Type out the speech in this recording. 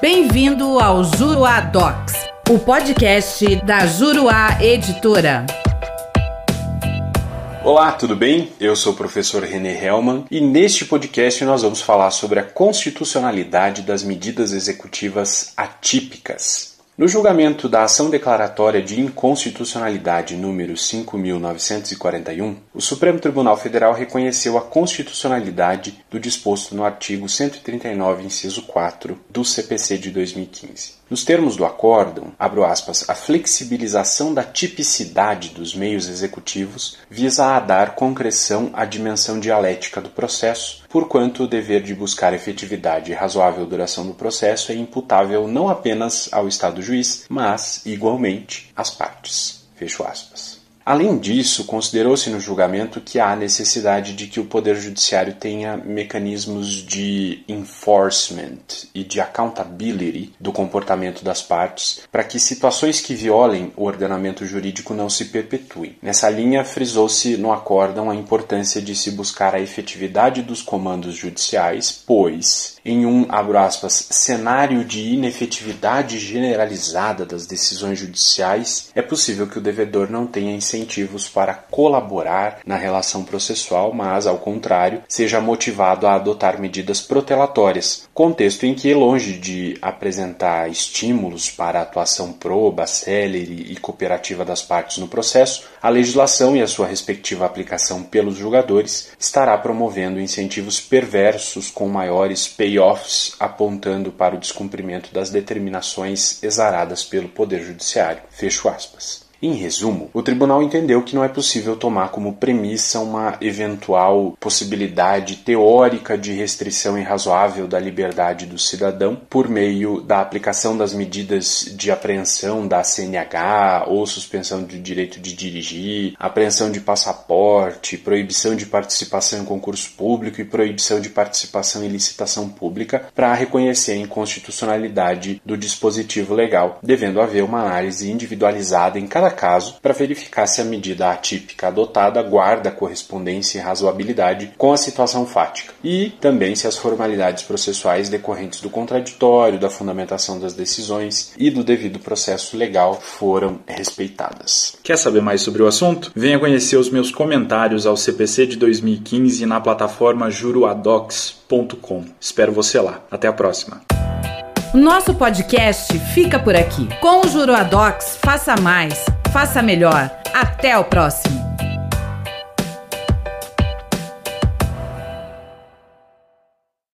Bem-vindo ao Juruá Docs, o podcast da Juruá Editora. Olá, tudo bem? Eu sou o professor René Hellman e neste podcast nós vamos falar sobre a constitucionalidade das medidas executivas atípicas. No julgamento da ação declaratória de inconstitucionalidade número 5941, o Supremo Tribunal Federal reconheceu a constitucionalidade do disposto no artigo 139, inciso 4 do CPC de 2015. Nos termos do acórdão, abro aspas, a flexibilização da tipicidade dos meios executivos visa a dar concreção à dimensão dialética do processo, porquanto o dever de buscar efetividade e razoável duração do processo é imputável não apenas ao Estado juiz, mas, igualmente, às partes. Fecho aspas. Além disso, considerou-se no julgamento que há necessidade de que o Poder Judiciário tenha mecanismos de enforcement e de accountability do comportamento das partes para que situações que violem o ordenamento jurídico não se perpetuem. Nessa linha, frisou-se no acórdão a importância de se buscar a efetividade dos comandos judiciais, pois, em um, abro aspas, cenário de inefetividade generalizada das decisões judiciais, é possível que o devedor não tenha incentivos para colaborar na relação processual, mas, ao contrário, seja motivado a adotar medidas protelatórias, contexto em que, longe de apresentar estímulos para a atuação proba, célere e cooperativa das partes no processo, a legislação e a sua respectiva aplicação pelos julgadores estará promovendo incentivos perversos com maiores payoffs apontando para o descumprimento das determinações exaradas pelo Poder Judiciário. Fecho aspas. Em resumo, o tribunal entendeu que não é possível tomar como premissa uma eventual possibilidade teórica de restrição irrazoável da liberdade do cidadão por meio da aplicação das medidas de apreensão da CNH ou suspensão do direito de dirigir, apreensão de passaporte, proibição de participação em concurso público e proibição de participação em licitação pública para reconhecer a inconstitucionalidade do dispositivo legal, devendo haver uma análise individualizada em cada caso para verificar se a medida atípica adotada guarda correspondência e razoabilidade com a situação fática e também se as formalidades processuais decorrentes do contraditório, da fundamentação das decisões e do devido processo legal foram respeitadas. Quer saber mais sobre o assunto? Venha conhecer os meus comentários ao CPC de 2015 na plataforma juruadocs.com. Espero você lá. Até a próxima. O nosso podcast fica por aqui. Com o Juruadox, faça mais, faça melhor. Até o próximo.